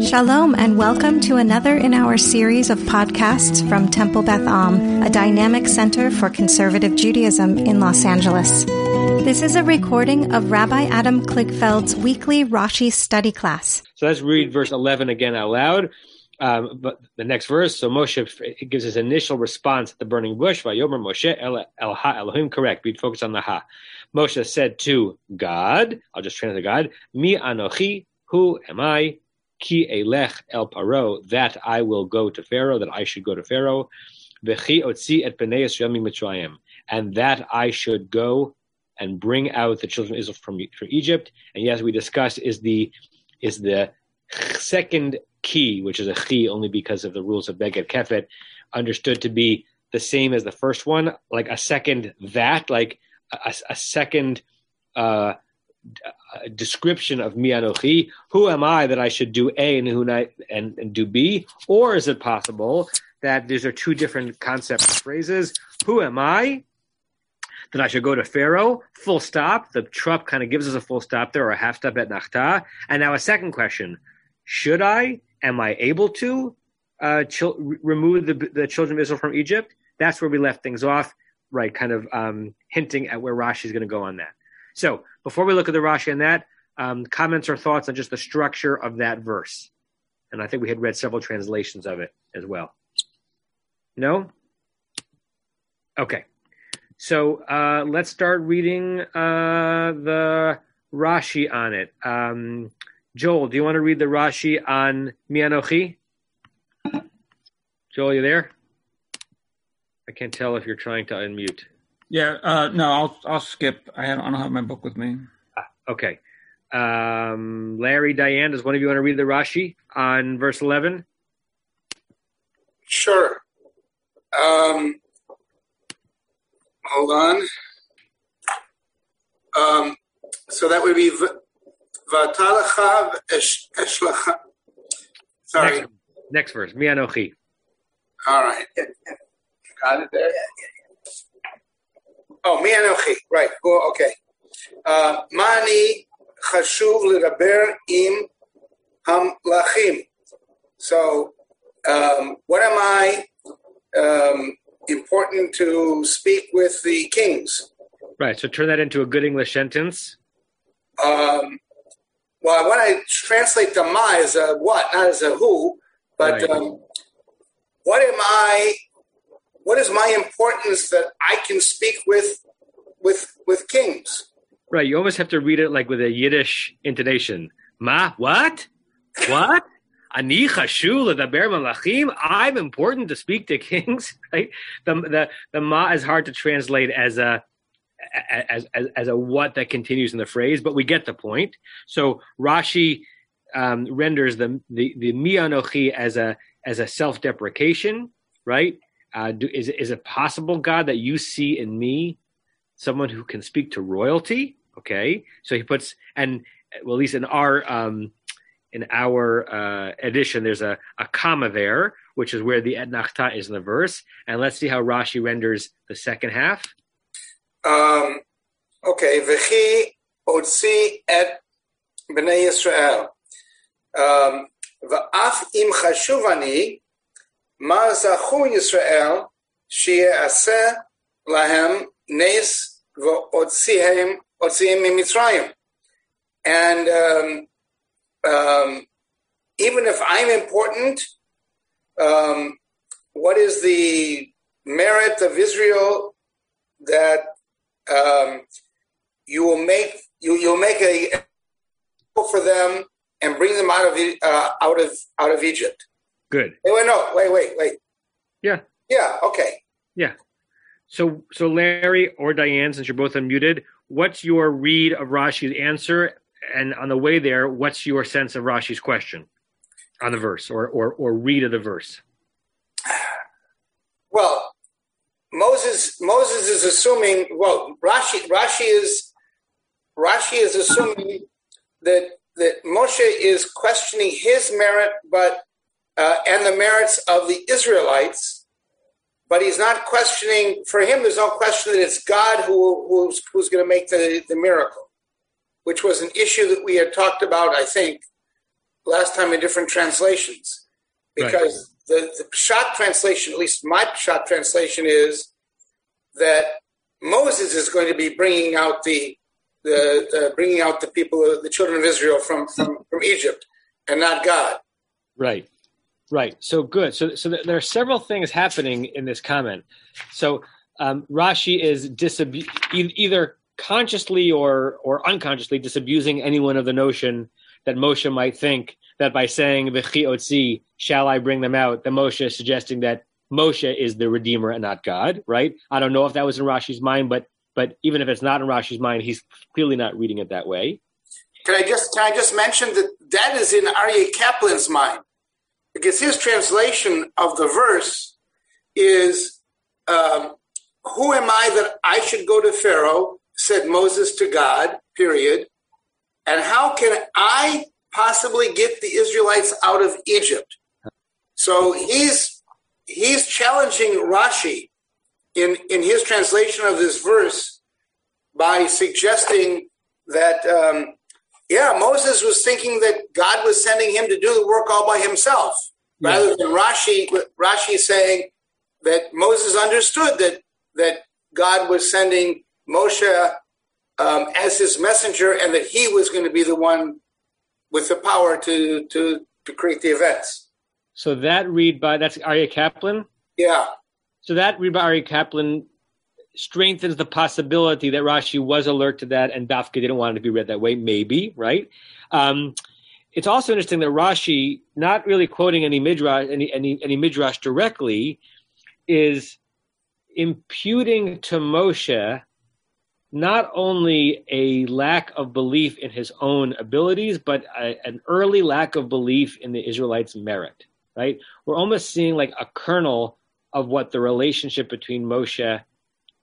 Shalom, and welcome to another in our series of podcasts from Temple Beth Am, a dynamic center for conservative Judaism in Los Angeles. This is a recording of Rabbi Adam Kligfeld's weekly Rashi study class. So let's read verse 11 again out loud. Um, but the next verse, so Moshe gives his initial response at the burning bush. Vayomer Moshe El, El Ha Elohim. Correct. We'd focus on the Ha. Moshe said to God, I'll just translate the God, Mi Anochi, who am I? Ki Elech El Paro, that I will go to Pharaoh, that I should go to Pharaoh. V'chi Otzi et Bnei Yisrael Mitzrayim, and that I should go and bring out the children of Israel from, from Egypt. And yes, we discussed is the is the second key, which is a chi only because of the rules of Beged Kefet, understood to be the same as the first one, like a second that, like a, a second uh, description of mianochi. Who am I that I should do A and who I, and, and do B? Or is it possible that these are two different concepts phrases? Who am I? That I should go to Pharaoh, full stop. The trup kind of gives us a full stop there or a half stop etnachta. And now a second question. Should I am I able to uh, remove the, the children of Israel from Egypt? That's where we left things off, right? Kind of um, hinting at where Rashi is going to go on that. So before we look at the Rashi on that, um, comments or thoughts on just the structure of that verse. And I think we had read several translations of it as well. No? Okay. So uh, let's start reading uh, the Rashi on it. Um, Joel, do you want to read the Rashi on Mianochi? Joel, you there? I can't tell if you're trying to unmute. Yeah, uh, no, I'll I'll skip. I, have, I don't have my book with me. Ah, okay. Um, Larry, Diane, does one of you want to read the Rashi on verse 11? Sure. Um, hold on. Um, so that would be Vatalachav Eshlacha. Sorry. Next, next verse. Mianochi. All right. Got it there? Oh, Mianochi. Right. Oh, okay. Mani chashuv ledaber im hamlachim. So, um, what am I um, important to speak with the kings? Right. So turn that into a good English sentence. Um, well, I translate the ma as a what, not as a who, but right. um, what am I? What is my importance that I can speak with with with kings? Right. You almost have to read it like with a Yiddish intonation. Ma, what? What? Ani chashul malachim. I'm important to speak to kings. Right. The the the ma is hard to translate as a as, as, as a what that continues in the phrase, but we get the point. So Rashi um, renders the the the mianochi as a as a self deprecation, right? Uh, do, is is it possible, God, that you see in me someone who can speak to royalty? Okay, so he puts and well, at least in our um, in our uh, edition, there's a, a comma there, which is where the etnachta is in the verse. And let's see how Rashi renders the second half. Um, okay, v'chi otzi et bnei Yisrael. Um, v'af im ani, Ma zachu Yisrael she'aseh lahem nes v'otzihem otzihem mimitzrayim. And um, um, even if I'm important, um, what is the merit of Israel that um, you will make you you'll make a for them and bring them out of uh, out of out of Egypt? Good. Wait, wait, no, wait, wait, wait. Yeah. Yeah. Okay. Yeah. So, so Larry or Diane, since you're both unmuted, what's your read of Rashi's answer? And on the way there, what's your sense of Rashi's question on the verse or or, or read of the verse? Well, Moses Moses is assuming well Rashi Rashi is Rashi is assuming that that Moshe is questioning his merit but uh, and the merits of the Israelites but he's not questioning for him there's no question that it's God who who's, who's going to make the, the miracle which was an issue that we had talked about I think last time in different translations because right. the, the Pshat translation, at least my Pshat translation, is that Moses is going to be bringing out the the uh, bringing out the people, the children of Israel from from from Egypt, and not God. Right, right. So good. So so there are several things happening in this comment. So um, Rashi is disabu- either consciously or or unconsciously disabusing anyone of the notion that Moshe might think that by saying "V'chi shall I bring them out?" that Moshe is suggesting that Moshe is the redeemer and not God. Right? I don't know if that was in Rashi's mind, but but even if it's not in Rashi's mind, he's clearly not reading it that way. Can I just can I just mention that that is in Aryeh Kaplan's mind, because his translation of the verse is, um, "Who am I that I should go to Pharaoh?" said Moses to God. Period. And how can I possibly get the Israelites out of Egypt? So he's he's challenging Rashi in in his translation of this verse by suggesting that um, yeah, Moses was thinking that God was sending him to do the work all by himself, yeah. rather than Rashi. Rashi saying that Moses understood that that God was sending Moshe um, as his messenger, and that he was going to be the one with the power to to to create the events. So that read by that's Aryeh Kaplan. Yeah. So that read by Aryeh Kaplan strengthens the possibility that Rashi was alert to that, and Dafka didn't want it to be read that way. Maybe right. Um, it's also interesting that Rashi, not really quoting any midrash, any, any, any midrash directly, is imputing to Moshe not only a lack of belief in his own abilities, but a, an early lack of belief in the Israelites' merit. Right? We're almost seeing like a kernel of what the relationship between Moshe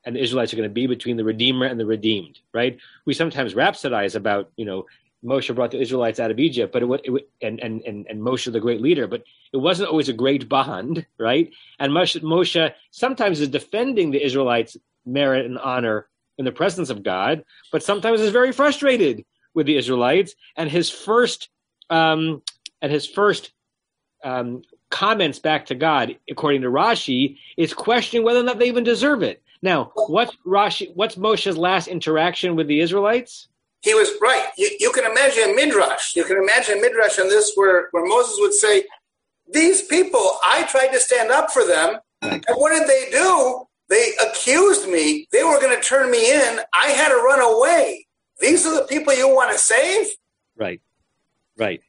and the Israelites are going to be between the Redeemer and the redeemed. Right? We sometimes rhapsodize about you know Moshe brought the Israelites out of Egypt, but it, it and, and and and Moshe the great leader, but it wasn't always a great bond, right? And Moshe, Moshe sometimes is defending the Israelites' merit and honor in the presence of God, but sometimes is very frustrated with the Israelites. And his first um, and his first um, comments back to God, according to Rashi, is questioning whether or not they even deserve it. Now, what's Rashi? What's Moshe's last interaction with the Israelites? He was right. You, you can imagine midrash. You can imagine midrash on this, where where Moses would say, "These people, I tried to stand up for them, and what did they do? They accused me. They were going to turn me in. I had to run away. These are the people you want to save? Right. Right.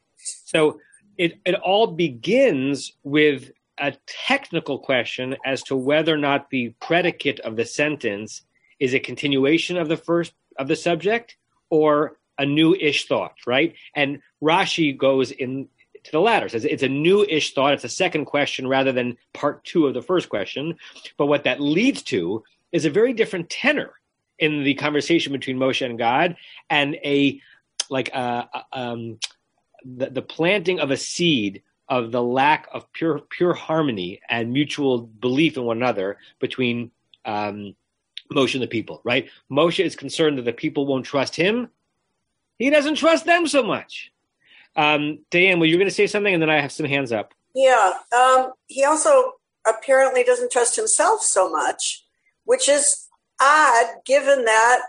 So it, it all begins with a technical question as to whether or not the predicate of the sentence is a continuation of the first of the subject or a new ish thought, right? And Rashi goes in to the latter. Says it's a new-ish thought. It's a second question rather than part two of the first question. But what that leads to is a very different tenor in the conversation between Moshe and God, and a like a, um, the, the planting of a seed of the lack of pure pure harmony and mutual belief in one another between um, Moshe and the people. Right? Moshe is concerned that the people won't trust him. He doesn't trust them so much. Um, Diane, well, you're going to say something, and then I have some hands up. Yeah. Um, he also apparently doesn't trust himself so much, which is odd given that,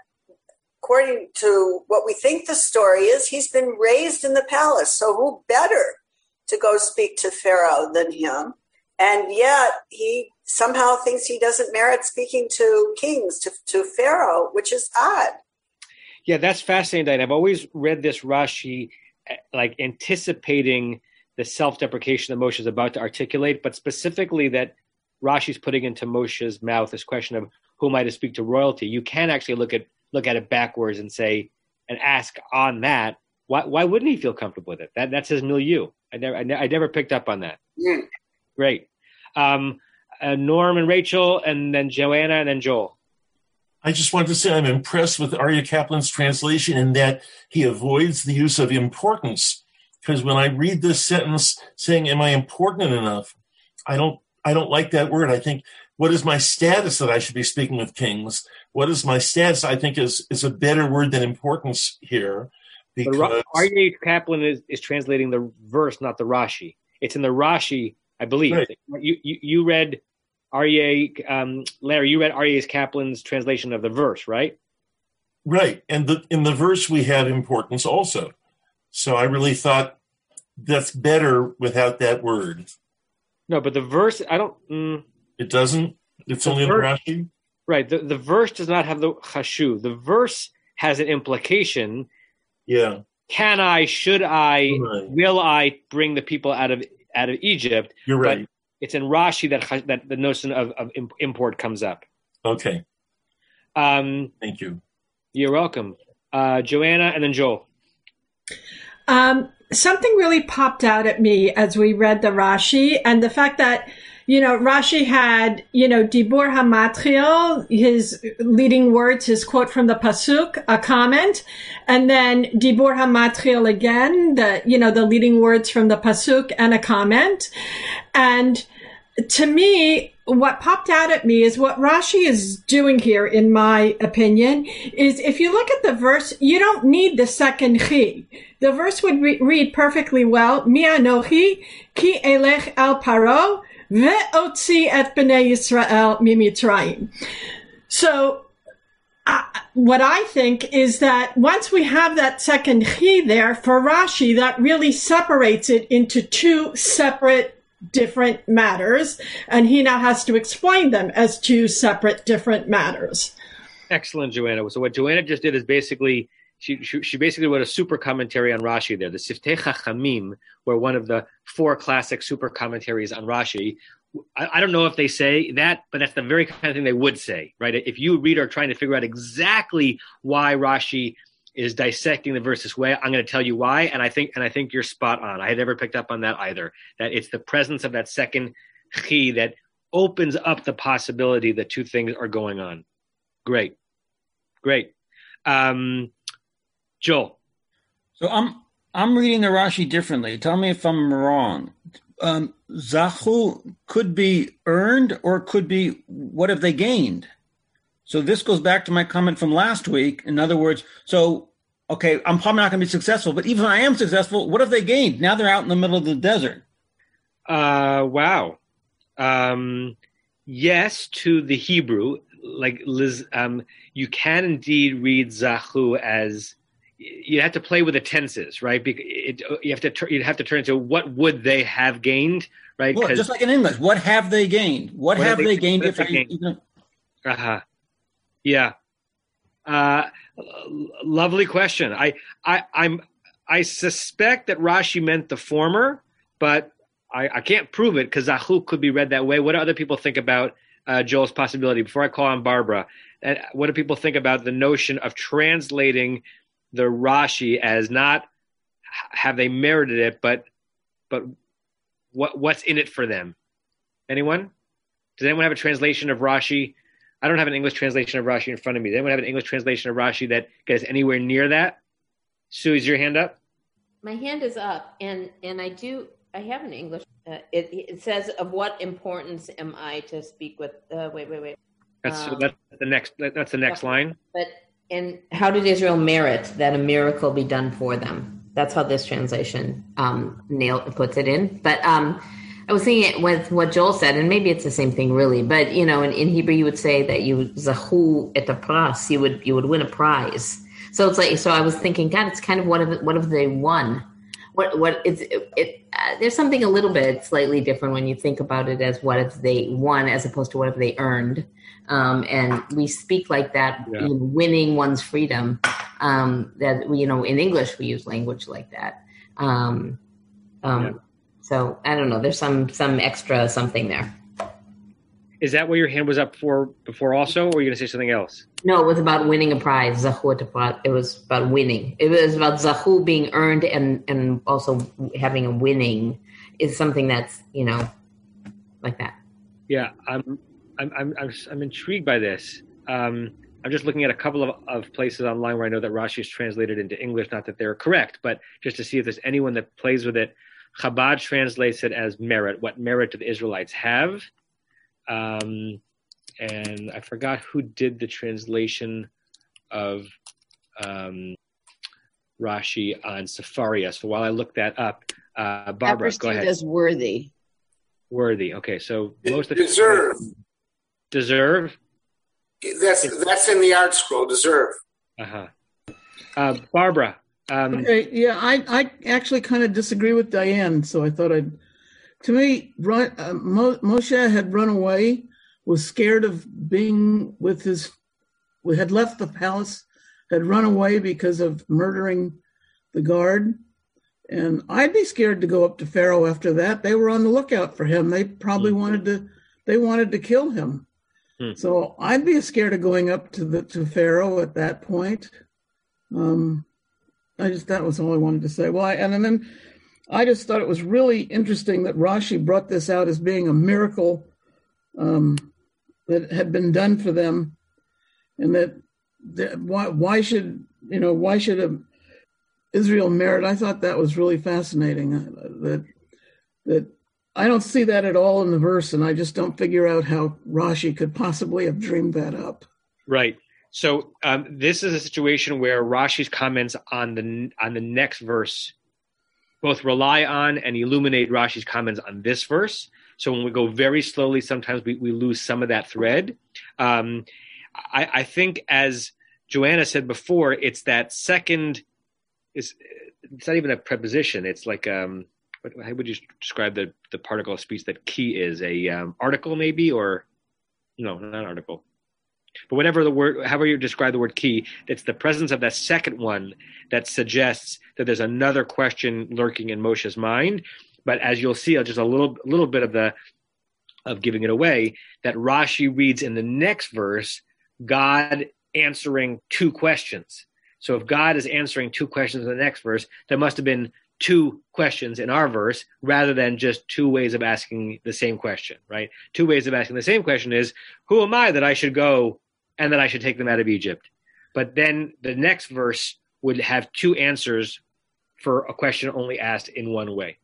according to what we think the story is, he's been raised in the palace. So who better to go speak to Pharaoh than him? And yet he somehow thinks he doesn't merit speaking to kings, to, to Pharaoh, which is odd. Yeah, that's fascinating, I've always read this Rashi eh, like anticipating the self-deprecation that Moshe is about to articulate, but specifically that Rashi's putting into Moshe's mouth this question of who am I to speak to royalty? You can actually look at look at it backwards and say and ask on that why why wouldn't he feel comfortable with it? That that's his milieu. I never I, ne- I never picked up on that. Mm. Great. Um, uh, Norm and Rachel, and then Joanna, and then Joel. I just want to say I'm impressed with Aryeh Kaplan's translation in that he avoids the use of importance. Because when I read this sentence saying, Am I important enough? I don't I don't like that word. I think what is my status that I should be speaking with kings? What is my status? I think is is a better word than importance here, But because Aryeh Kaplan is, is translating the verse, not the Rashi. It's in the Rashi, I believe. Right. You, you you read Aryeh, um, Larry. You read Aryeh Kaplan's translation of the verse, right? right, and the, in the verse we have importance also. So I really thought that's better without that word. No, but the verse, I don't. Mm, It doesn't. It's The only in verse- Rashi. right, the, the verse does not have the chashuv. The verse has an implication. Yeah, Can I? Should I? Right. Will I bring the people out of out of Egypt? you're But- right. It's in Rashi that that the notion of, of import comes up. Okay, Um, thank you. you're welcome, uh, Joanna, and then Joel. Um, something really popped out at me as we read the Rashi and the fact that, you know, Rashi had, you know, Dibur HaMatchil, his leading words, his quote from the Pasuk, a comment, and then Dibur HaMatchil again, the, you know, the leading words from the Pasuk and a comment. And to me, what popped out at me is what Rashi is doing here, in my opinion, is if you look at the verse, you don't need the second chi. The verse would re- read perfectly well, Mi anochi ki elech al paro ve'otzi et bnei Yisrael mimitraim. So, uh, what I think is that once we have that second chi there for Rashi, that really separates it into two separate different matters, and he now has to explain them as two separate different matters. Excellent, Joanna. So what Joanna just did is basically she she, basically wrote a super commentary on Rashi there, the Siftei Chachamim, where one of the four classic super commentaries on Rashi. I, I don't know if they say that, but that's the very kind of thing they would say, right? If you read are trying to figure out exactly why Rashi is dissecting the verse this way, I'm going to tell you why, and I think and I think you're spot on. I had never picked up on that either. That it's the presence of that second chi that opens up the possibility that two things are going on. Great, great. Um, Joel, So I'm I'm reading the Rashi differently. Tell me if I'm wrong. Um, Zahu could be earned or could be what have they gained? So this goes back to my comment from last week. In other words, so okay, I'm probably not going to be successful, but even if I am successful, what have they gained? Now they're out in the middle of the desert. uh, wow. Um, yes, to the Hebrew, like Liz, um, you can indeed read Zahu as you have to play with the tenses, right? Because it, you have to tur- you have to turn to what would they have gained, right? Well, just like in English, what have they gained? What, What have they, they- gained if they gained? even Uh-huh. Yeah. Uh, lovely question. I, I, I'm, I suspect that Rashi meant the former, but I, I can't prove it because Zahu could be read that way. What do other people think about uh, Joel's possibility? Before I call on Barbara, uh, what do people think about the notion of translating the Rashi as not have they merited it, but but what what's in it for them? Anyone? Does anyone have a translation of Rashi? I don't have an English translation of Rashi in front of me. Does anyone have an English translation of Rashi that gets anywhere near that? Sue, is your hand up? My hand is up, and and I do. I have an English. Uh, it it says, "Of what importance am I to speak with?" Uh, wait, wait, wait. That's Um, that's the next. That's the next line. But and how did Israel merit that a miracle be done for them? That's how this translation um, nail puts it in. But um, I was thinking it with what Joel said, and maybe it's the same thing, really. But you know, in, in Hebrew, you would say that you zahu et a pras, you would you would win a prize. So it's like so. I was thinking, God, it's kind of what have what have they won? What what it's it, it uh, there's something a little bit slightly different when you think about it as what if they won as opposed to what if they earned. Um, and we speak like that Yeah. in winning one's freedom. Um, that we you know, in English we use language like that. Um, um, Yeah. So I don't know. There's some some extra something there. Is that what your hand was up for before? Also, or were you going to say something else? No, it was about winning a prize. Zahu. It was about winning. It was about zahu being earned and and also having a winning is something that's you know like that. Yeah, I'm. I'm. I'm. I'm, I'm intrigued by this. Um, I'm just looking at a couple of, of places online where I know that Rashi is translated into English. Not that they're correct, but just to see if there's anyone that plays with it. Chabad translates it as merit. What merit do the Israelites have? Um, and I forgot who did the translation of um, Rashi on Sefaria. So while I look that up, uh, Barbara, go ahead. as worthy. Worthy. Okay, so most of Deserve. deserve. That's that's in the ArtScroll. Deserve. Uh-huh. Uh Barbara. Um, Okay, yeah, I, I actually kind of disagree with Diane, so I thought I'd. To me, run, uh, Mo, Moshe had run away, was scared of being with his, we had left the palace, had run away because of murdering the guard. And I'd be scared to go up to Pharaoh after that. They were on the lookout for him. They probably wanted to, they wanted to kill him. Hmm. So I'd be scared of going up to the to Pharaoh at that point. Um, I just that was all I wanted to say. Well, I, and then I just thought it was really interesting that Rashi brought this out as being a miracle um, that had been done for them, and that, that why why should you know why should a, Israel merit? I thought that was really fascinating. uh, That that I don't see that at all in the verse, and I just don't figure out how Rashi could possibly have dreamed that up. Right. So um, this is a situation where Rashi's comments on the on the next verse both rely on and illuminate Rashi's comments on this verse. So when we go very slowly, sometimes we, we lose some of that thread. Um, I, I think, as Joanna said before, it's that second. Is it's not even a preposition. It's like um, what, how would you describe the the particle of speech that key is? A um, article maybe or no, not article but whatever the word, however you describe the word key, it's the presence of that second one that suggests that there's another question lurking in Moshe's mind. But as you'll see, uh, just a little, little bit of the of giving it away, that Rashi reads in the next verse, God answering two questions. So if God is answering two questions in the next verse, there must have been two questions in our verse rather than just two ways of asking the same question, right? Two ways of asking the same question is, who am I that I should go and that I should take them out of Egypt? But then the next verse would have two answers for a question only asked in one way.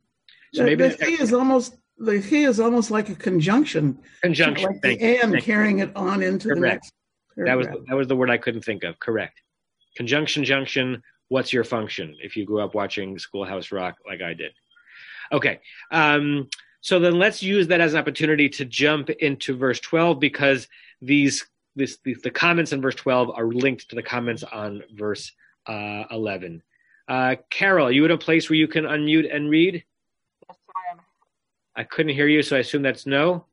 So the, maybe the he is almost the he is almost like a conjunction, conjunction. like Thank the you. and Thank you. carrying it on into the Correct. next. That was that was the word I couldn't think of. Correct. Conjunction junction. What's your function? If you grew up watching Schoolhouse Rock like I did. Okay. Um, so then let's use that as an opportunity to jump into verse 12 because these this the, the comments in verse 12 are linked to the comments on verse uh, 11. Uh, Carol, you in a place where you can unmute and read? Yes, I am. I couldn't hear you, so I assume that's no.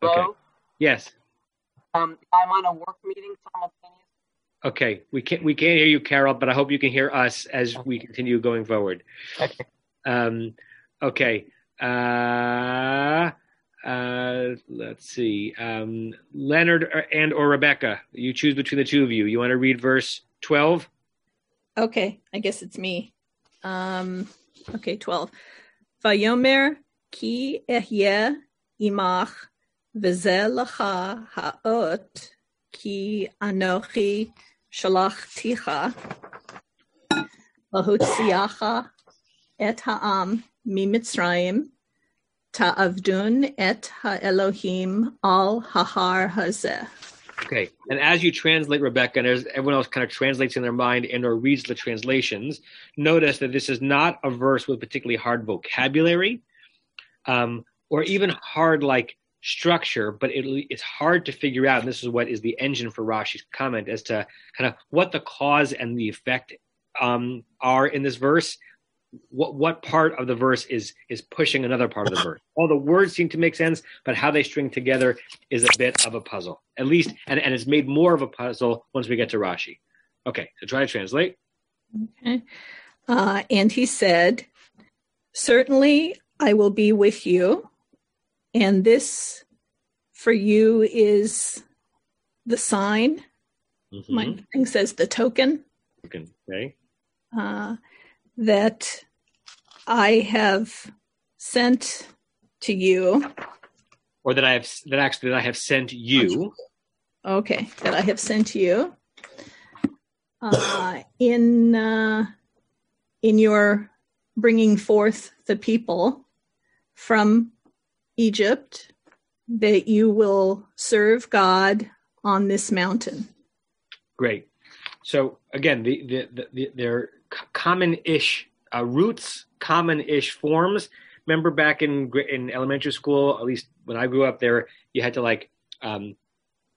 Hello? Okay. Yes. Um, I'm on a work meeting simultaneously. Okay, we can't we can't hear you, Carol, but I hope you can hear us as we continue going forward. Okay. Um, okay. Uh, uh, let's see. Um, Leonard and or Rebecca, you choose between the two of you. You want to read verse twelve? Okay, I guess it's me. Um, okay, 12. Vayomer ki ehye imach v'zeh lecha ha'ot ki anochi shalachticha lahutziacha et ha'am mimitzrayim ta'avdun et ha'elohim al hahar hazeh. Okay, and as you translate Rebecca, and as everyone else kind of translates in their mind and or reads the translations, notice that this is not a verse with particularly hard vocabulary, um, or even hard like structure, but it, it's hard to figure out. And this is what is the engine for Rashi's comment as to kind of what the cause and the effect um, are in this verse. What what part of the verse is is pushing another part of the verse? All the words seem to make sense, but how they string together is a bit of a puzzle. At least, and, and it's made more of a puzzle once we get to Rashi. Okay, so try to translate. Okay. Uh, and he said, Certainly I will be with you. And this for you is the sign. Mm-hmm. My thing says the token Okay. uh, that I have sent to you. Or that I have that actually that I have sent you. Okay, that I have sent you uh, in uh, in your bringing forth the people from Egypt, that you will serve God on this mountain. Great. So again, the, the, the, the, they're common-ish uh, roots, common-ish forms. Remember back in in elementary school, at least when I grew up there, you had to like um,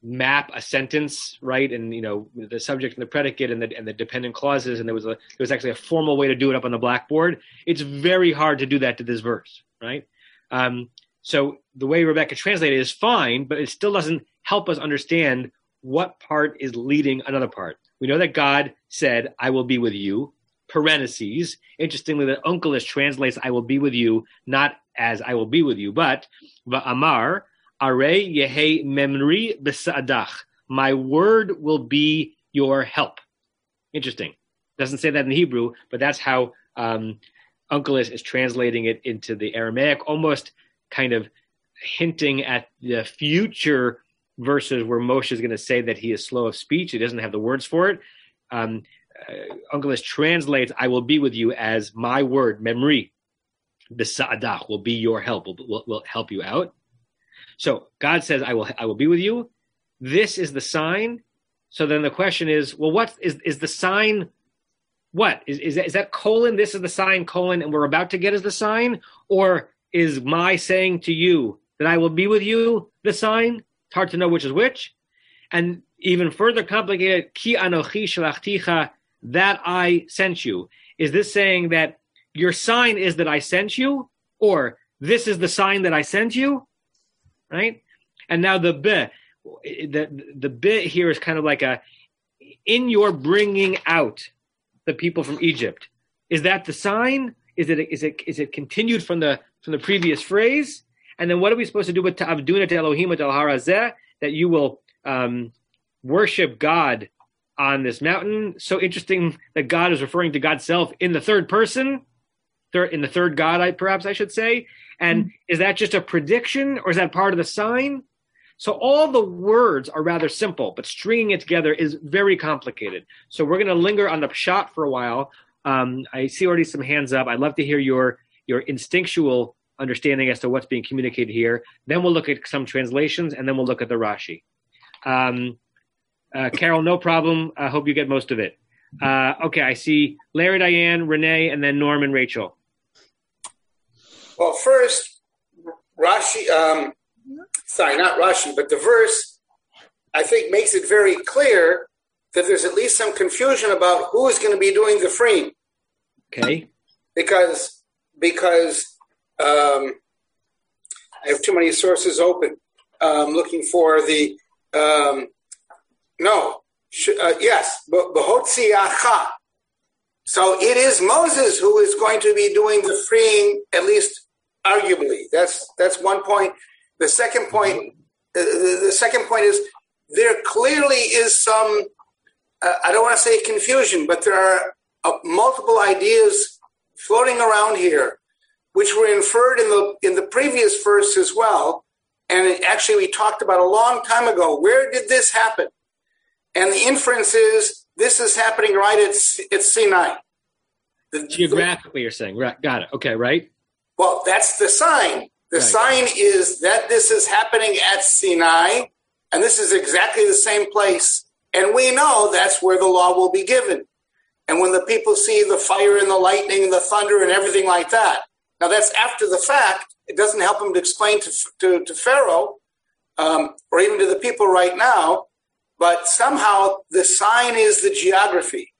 map a sentence, right? And you know the subject and the predicate and the and the dependent clauses, and there was a there was actually a formal way to do it up on the blackboard. It's very hard to do that to this verse, right? Um, so the way Rebecca translated is fine, but it still doesn't help us understand what part is leading another part. We know that God said, "I will be with you." Parentheses. Interestingly, the Onkelos translates "I will be with you" not as "I will be with you," but "Va'amar are yehe memri b'sa'adach." My word will be your help. Interesting. Doesn't say that in Hebrew, but that's how um, is translating it into the Aramaic, almost kind of hinting at the future verses where Moshe is going to say that he is slow of speech. He doesn't have the words for it. Um, uh, Onkelos translates, I will be with you as my word, memri, B'sa'adach, will be your help, will, will, will help you out. So God says, I will, I will be with you. This is the sign. So then the question is, well, what is, is the sign? What is, is that, is that colon? This is the sign colon and we're about to get as the sign? Or is my saying to you that I will be with you the sign? It's hard to know which is which. And even further complicated, ki anochi shalachticha, that I sent you. Is this saying that your sign is that I sent you? Or this is the sign that I sent you? Right? And now the b, the, the bit here is kind of like a, in your bringing out the people from Egypt. Is that the sign? Is it, is it, is it continued from the, from the previous phrase? And then what are we supposed to do with ta'avduna to Elohim al harazeh? That you will um, worship God on this mountain. So interesting that God is referring to God's self in the third person, third in the third God, I perhaps I should say. And mm-hmm. is that just a prediction, or is that part of the sign? So all the words are rather simple, but stringing it together is very complicated. So we're going to linger on the pshat for a while. Um, I see already some hands up. I'd love to hear your your instinctual understanding as to what's being communicated here. Then we'll look at some translations, and then we'll look at the Rashi. Um, uh, Carol, no problem. I hope you get most of it. Uh, okay, I see Larry, Diane, Renee, and then Norm and Rachel. Well, first, Rashi, um, sorry, not Rashi, but the verse, I think, makes it very clear that there's at least some confusion about who is going to be doing the freeing. Okay. Because because um, I have too many sources open. Um, looking for the um, no, uh, yes, behotziacha. So it is Moses who is going to be doing the freeing, at least arguably. That's that's one point. The second point, the, second point is there clearly is some. Uh, I don't want to say confusion, but there are uh, multiple ideas floating around here, which were inferred in the in the previous verse as well. And actually, we talked about a long time ago. Where did this happen? And the inference is this is happening right at, at Sinai. The, Geographically, the, you're saying, right? Got it. Okay, right. Well, that's the sign. The right. sign is that this is happening at Sinai, and this is exactly the same place. And we know that's where the law will be given. And when the people see the fire and the lightning and the thunder and everything like that, now that's after the fact. It doesn't help them to explain to, to, to Pharaoh um, or even to the people right now but somehow the sign is the geography.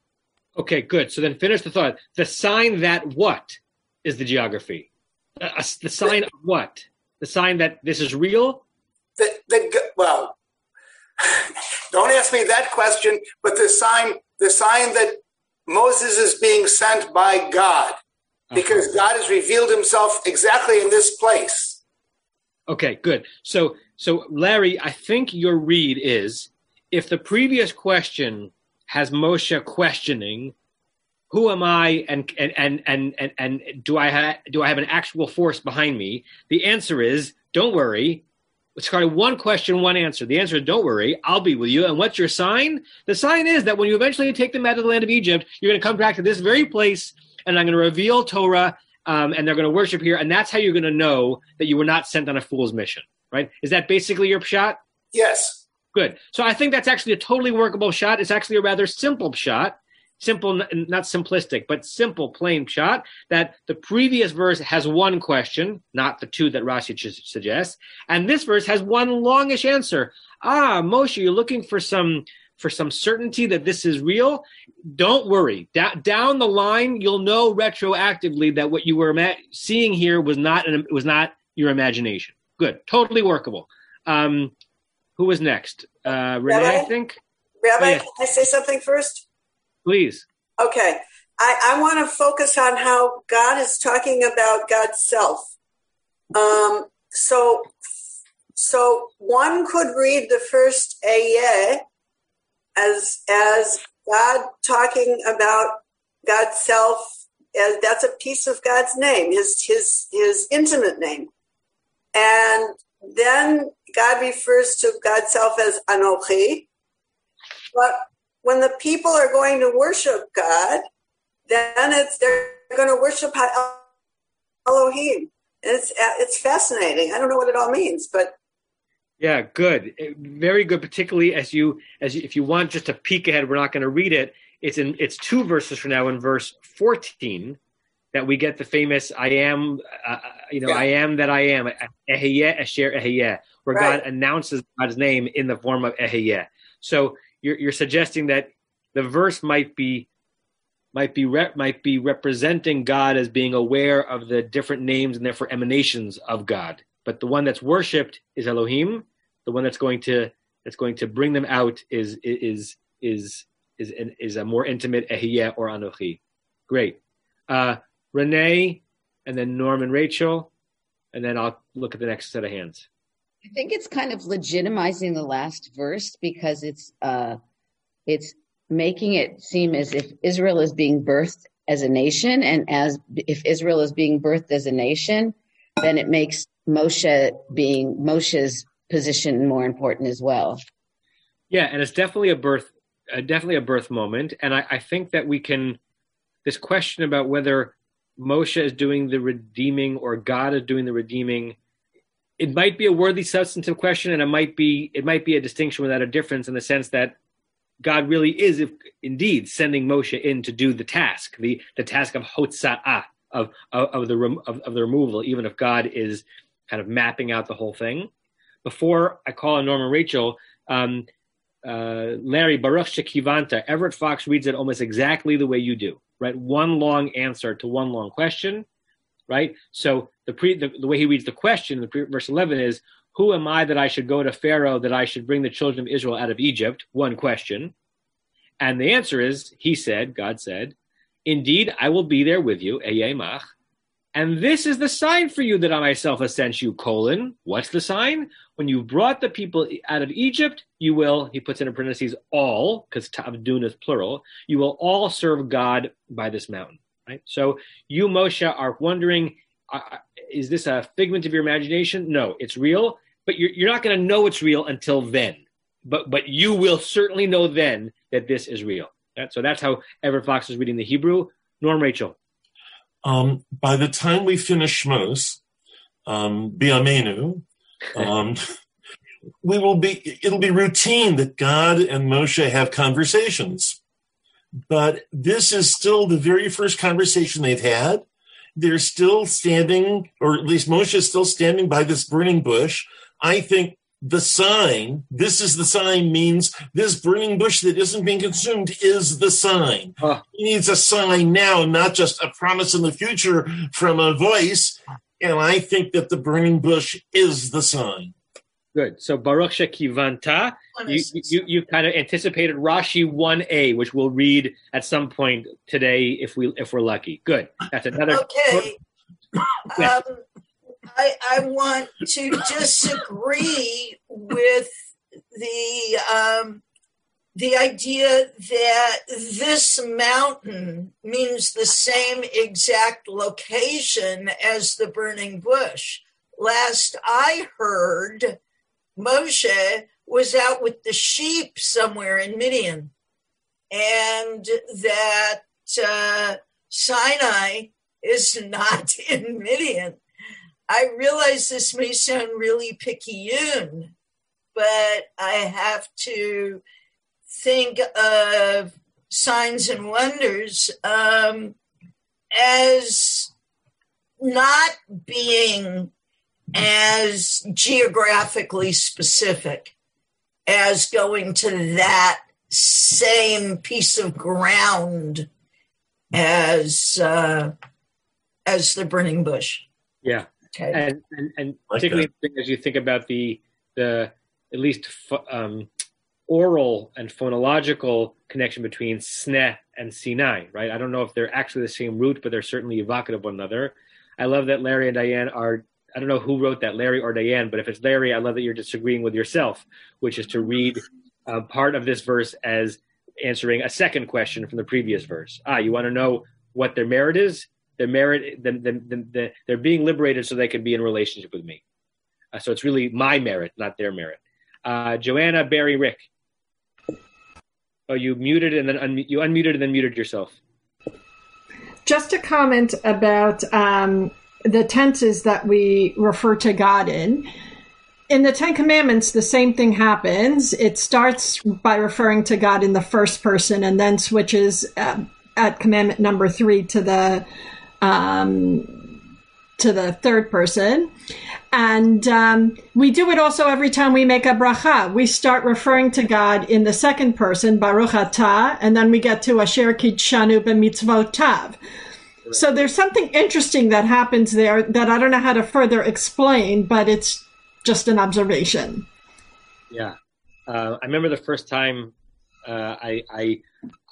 Okay, good. So then finish the thought. The sign that what is the geography? Uh, the sign the, of what? The sign that this is real? The, the, well, don't ask me that question, but the sign, the sign that Moses is being sent by God because okay. God has revealed himself exactly in this place. Okay, good. So, so Larry, I think your read is if the previous question has Moshe questioning, who am I and and and and and, and do I have do I have an actual force behind me? The answer is don't worry. It's kind of one question, one answer. The answer is don't worry, I'll be with you. And what's your sign? The sign is that when you eventually take them out of the land of Egypt, you're going to come back to this very place, and I'm going to reveal Torah, um, and they're going to worship here, and that's how you're going to know that you were not sent on a fool's mission. Right? Is that basically your pshat? Yes. Good. So I think that's actually a totally workable pshat. It's actually a rather simple pshat. simple, not simplistic, but simple, plain pshat that the previous verse has one question, not the two that Rashi suggests, and this verse has one longish answer. Ah, Moshe, you're looking for some for some certainty that this is real. Don't worry. Da- down the line, you'll know retroactively that what you were ima- seeing here was not an, was not your imagination. Good, totally workable. Um, who was next? Uh, Renee, I think. Rabbi, can I say something first? Please. Okay. I, I want to focus on how God is talking about God's self. Um, so, so one could read the first Ayeh as as God talking about God's self. As that's a piece of God's name, his his his intimate name, and then God refers to God's self as Anochi. But when the people are going to worship God, then it's they're going to worship Elohim. It's it's fascinating. I don't know what it all means, but Yeah, good. Eh, Very good, particularly as you as you, if you want just a peek ahead, we're not going to read it. It's in it's two verses from now in verse 14 that we get the famous I am uh, you know, Yeah. I am that I am, Ehiyeh Asher Ehiyeh, where Right. God announces God's name in the form of Ehiyeh. So you're you're suggesting that the verse might be might be rep, might be representing God as being aware of the different names and therefore emanations of God. But the one that's worshipped is Elohim. The one that's going to that's going to bring them out is is is is is, is a more intimate Ehiyeh or Anochi. Great. Uh, Renee, and then Norm and Rachel, and then I'll look at the next set of hands. I think it's kind of legitimizing the last verse because it's uh, it's making it seem as if Israel is being birthed as a nation, and as if Israel is being birthed as a nation, then it makes Moshe being Moshe's position more important as well. Yeah, and it's definitely a birth, uh, definitely a birth moment. And I, I think that we can this question about whether Moshe is doing the redeeming or God is doing the redeeming. It might be a worthy substantive question, and it might be it might be a distinction without a difference in the sense that God really is, if indeed, sending Moshe in to do the task, the the task of hotza'ah, of of, of the rem, of, of the removal, even if God is kind of mapping out the whole thing. Before I call on Norm and Rachel, um, uh, Larry Baruch Shekivanta, Everett Fox reads it almost exactly the way you do, right? One long answer to one long question, right? So the pre the, the way he reads the question, the pre, verse eleven is, "Who am I that I should go to Pharaoh that I should bring the children of Israel out of Egypt?" One question, and the answer is, He said, God said, "Indeed, I will be there with you, Eyemach." And this is the sign for you that I myself have sent you, colon. What's the sign? When you brought the people out of Egypt, you will, he puts in parentheses, all, because Tavdun is plural, you will all serve God by this mountain, right? So you, Moshe, are wondering, uh, is this a figment of your imagination? No, it's real, but you're, you're not going to know it's real until then. But, but you will certainly know then that this is real. Right? So that's how Everett Fox is reading the Hebrew. Norm Rachel. Um, by the time we finish Shmos, um, Biamenu, um, we will be. It'll be routine that God and Moshe have conversations, but this is still the very first conversation they've had. They're still standing, or at least Moshe is still standing by this burning bush. I think the sign, this is the sign, means this burning bush that isn't being consumed is the sign. Huh. He needs a sign now, not just a promise in the future from a voice. And I think that the burning bush is the sign. Good. So Baruch Shekivanta, you, you, you kind of anticipated Rashi 1a, which we'll read at some point today if, we, if we're lucky. Good. That's another. Okay. Um, I, I want to disagree with the um, the idea that this mountain means the same exact location as the burning bush. Last I heard, Moshe was out with the sheep somewhere in Midian, and that uh, Sinai is not in Midian. I realize this may sound really picayune, but I have to think of signs and wonders um, as not being as geographically specific as going to that same piece of ground as uh, as the burning bush. Yeah. Okay. And and, and Like particularly as you think about the the at least pho- um, oral and phonological connection between sne and Sinai, right? I don't know if they're actually the same root, but they're certainly evocative of one another. I love that Larry and Diane are. I don't know who wrote that, Larry or Diane, but if it's Larry, I love that you're disagreeing with yourself, which is to read uh, part of this verse as answering a second question from the previous verse. Ah, you want to know what their merit is? Their merit, the, the, the, the, they're being liberated so they can be in relationship with me. Uh, so it's really my merit, not their merit. Uh, Joanna, Barry, Rick. Oh, you muted and then unmu- you unmuted and then muted yourself. Just a comment about um, the tenses that we refer to God in. In the Ten Commandments, the same thing happens. It starts by referring to God in the first person and then switches uh, at commandment number three to the um, to the third person. And um, we do it also every time we make a bracha. We start referring to God in the second person, Baruch Atah, and then we get to Asher Kidshanu b'mitzvotav. So there's something interesting that happens there that I don't know how to further explain, but it's just an observation. Yeah, uh, I remember the first time uh, I, I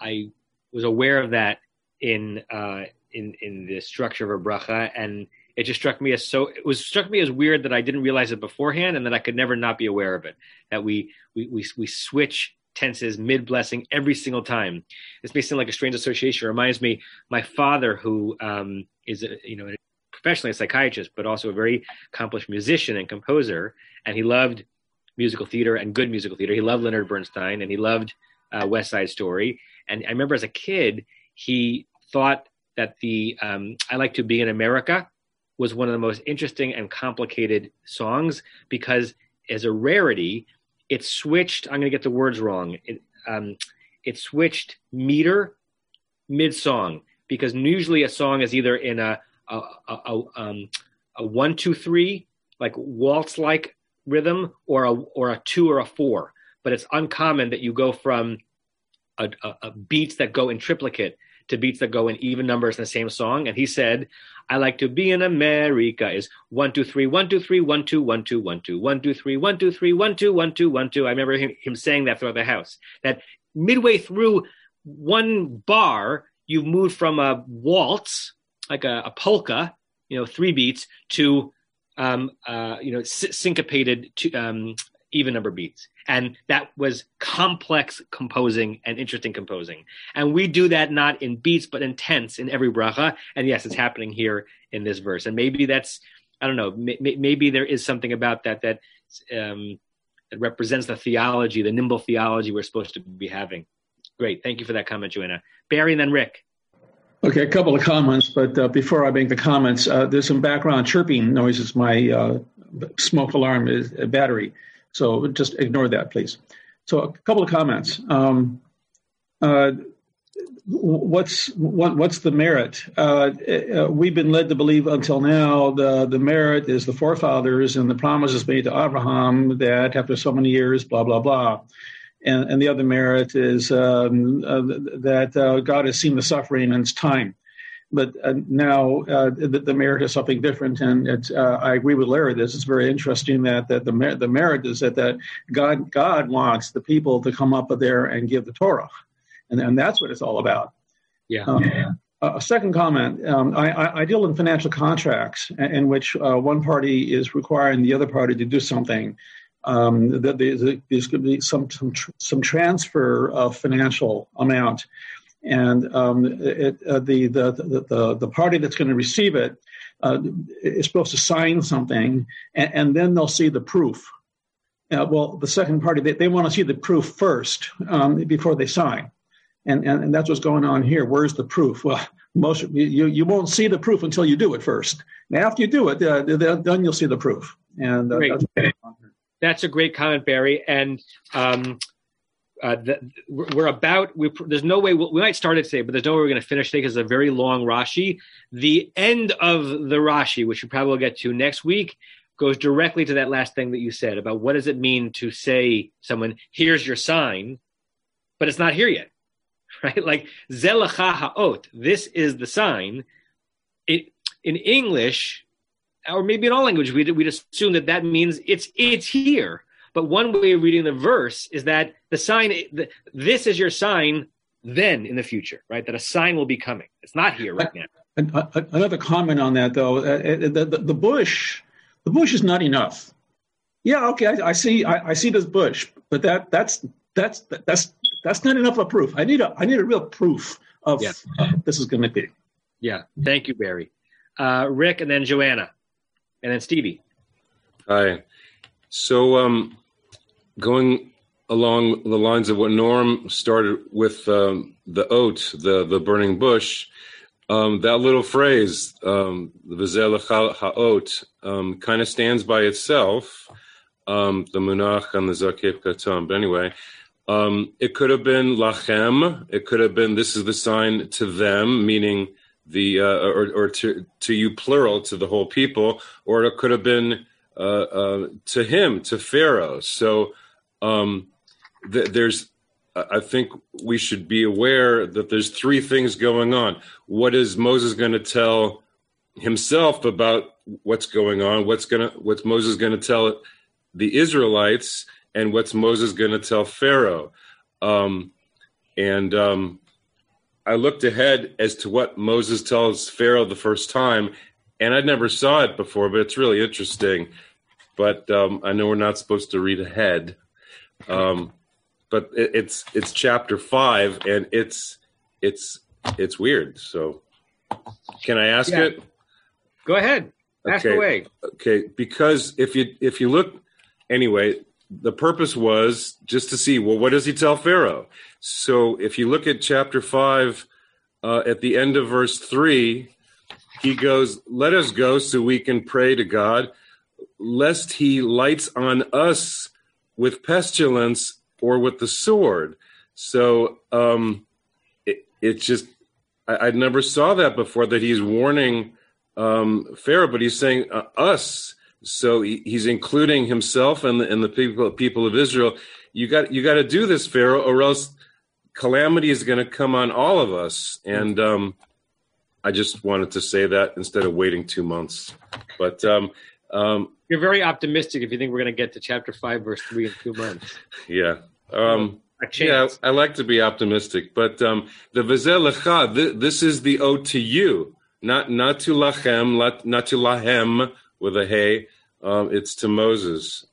I was aware of that in uh, in in the structure of a bracha, and it just struck me as so. It was struck me as weird that I didn't realize it beforehand, and that I could never not be aware of it. That we we we, we switch tenses mid blessing every single time. This may sound like a strange association. It reminds me my father, who um, is a, you know professionally a psychiatrist, but also a very accomplished musician and composer, and he loved musical theater and good musical theater. He loved Leonard Bernstein and he loved uh, West Side Story. And I remember as a kid, he thought that the um, "I Like to Be in America" was one of the most interesting and complicated songs because, as a rarity, it switched. I'm going to get the words wrong. It um, it switched meter mid song because usually a song is either in a a, a, a, um, a one two three like waltz like rhythm or a or a two or a four, but it's uncommon that you go from a, a, a beats that go in triplicate to beats that go in even numbers in the same song. And he said, "I like to be in America." Is one two three one two three one two one two one two one two three one two three one two one two one two. I remember him, him saying that throughout the house. That midway through one bar, you've moved from a waltz, like a, a polka, you know, three beats, to um, uh, you know, sy- syncopated to um, even number beats. And that was complex composing and interesting composing. And we do that not in beats, but in tense in every bracha. And yes, it's happening here in this verse. And maybe that's, I don't know, may, maybe there is something about that that, um, that represents the theology, the nimble theology we're supposed to be having. Great. Thank you for that comment, Joanna. Barry and then Rick. Okay, a couple of comments, but uh, before I make the comments, uh, there's some background chirping noises. My uh, smoke alarm is a battery, so just ignore that, please. So, a couple of comments. Um, uh, what's what, what's the merit? Uh, uh, we've been led to believe until now the the merit is the forefathers and the promises made to Abraham that after so many years, blah blah blah and, and the other merit is um, uh, that uh, God has seen the suffering and it's time. But uh, now uh, the, the, merit is something different, and uh, I agree with Larry. This is very interesting that that the mer- the merit is that that God God wants the people to come up there and give the Torah, and and that's what it's all about. Yeah. Um, a second comment: um, I, I, deal in financial contracts in which uh, one party is requiring the other party to do something, um, that there's, there's going to be some, some some transfer of financial amount, and um, it, uh, the, the, the the party that's going to receive it uh, is supposed to sign something, and, and then they'll see the proof. Uh, well, the second party they, they want to see the proof first um, before they sign, and, and and that's what's going on here. Where's the proof? Well, most you you won't see the proof until you do it first. And after you do it, uh, then you'll see the proof. And uh, that's, that's a great comment, Barry. And um, uh, we're about. We, there's no way we'll, we might start it today, but there's no way we're going to finish today because it's a very long Rashi. The end of the Rashi, which we probably will get to next week, goes directly to that last thing that you said about what does it mean to say someone, "Here's your sign," but it's not here yet, right? Like zelacha haot. This is the sign. It in English, or maybe in all languages, we'd, we'd assume that that means it's it's here. But one way of reading the verse is that the sign, the, this is your sign then in the future, right? That a sign will be coming. It's not here right now. Another comment on that, though, uh, the, the, the bush, the bush is not enough. Yeah, okay, I, I see, I, I, see this bush, but that that's that's that's that's not enough of proof. I need a I need a real proof of Yeah. uh, this is going to be. Yeah. Thank you, Barry. Uh, Rick, and then Joanna, and then Stevie. Hi. So, um, going along the lines of what Norm started with um, the oat, the the burning bush, um, that little phrase, um, the "V'zeh lecha ha'ot," um, kind of stands by itself. Um, the munach and the zakef katam. But anyway, um, it could have been lachem. It could have been this is the sign to them, meaning the uh, or, or to to you plural to the whole people, or it could have been uh, uh, to him to Pharaoh. So um, th- there's I think we should be aware that there's three things going on. What is Moses going to tell himself about what's going on? What's gonna what's Moses going to tell the Israelites, and what's Moses going to tell Pharaoh? Um, and um, I looked ahead as to what Moses tells Pharaoh the first time, and I never saw it before, but it's really interesting. But um, I know we're not supposed to read ahead. Um, but it, it's it's chapter five, and it's it's it's weird. So, can I ask Yeah. it? Go ahead. Ask Okay. away. Okay, because if you if you look anyway, the purpose was just to see well, what does he tell Pharaoh? So if you look at chapter five, uh, at the end of verse three, he goes, "Let us go so we can pray to God, lest He lights on us with pestilence or with the sword." So um, it just I, I never saw that before. That he's warning um, Pharaoh, but he's saying uh, us. So he, he's including himself and the, and the people people of Israel. You got you got to do this, Pharaoh, or else calamity is going to come on all of us. And um, I just wanted to say that instead of waiting two months. But um, um, You're very optimistic if you think we're going to get to chapter five, verse three in two months. yeah. Um, yeah. I like to be optimistic, but um, the V'zeh lecha, th- this is the ode to you, not not to lachem, not, not to lahem with a hey. Um, it's to Moses.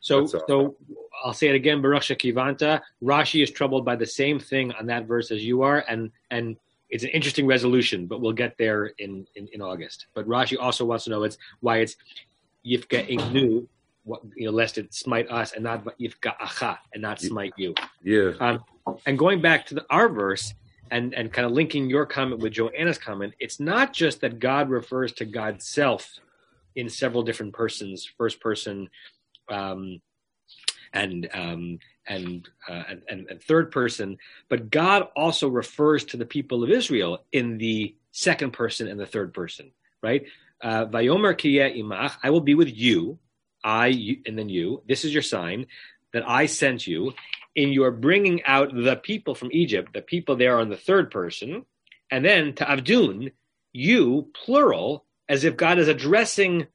So, so I'll say it again. Baruch Shekivanta. Rashi is troubled by the same thing on that verse as you are, and and it's an interesting resolution, but we'll get there in in, in August. But Rashi also wants to know it's why it's Yifka Ignu, what you know, lest it smite us, and not Yifka Acha, and not smite you. Yeah. Um, and going back to the, our verse and, and kind of linking your comment with Joanna's comment, it's not just that God refers to God's self in several different persons, first person um, and, um, and, uh, and, and and third person, but God also refers to the people of Israel in the second person and the third person, right? Uh, Vayomer imach, I will be with you, I and then you. This is your sign that I sent you in your bringing out the people from Egypt. The people there in the third person, and then to Avdun, you plural, as if God is addressing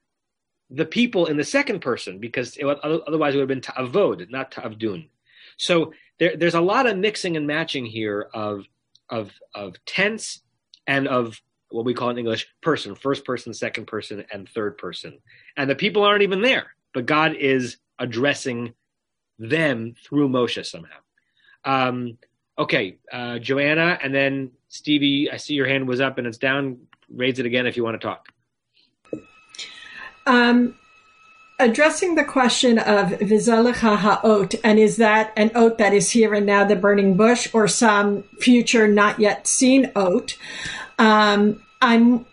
the people in the second person, because it, would- otherwise it would have been to Avod, not to Avdun. So there, there's a lot of mixing and matching here of of of tense and of what we call in English person, first person, second person, and third person. And the people aren't even there, but God is addressing them through Moshe somehow. Um, okay, uh, Joanna, and then Stevie. I see your hand was up and it's down. Raise it again if you want to talk. Um, addressing the question of Vizalecha ha'ot, and is that an oat that is here and now, the burning bush, or some future not yet seen oat? Um, I'm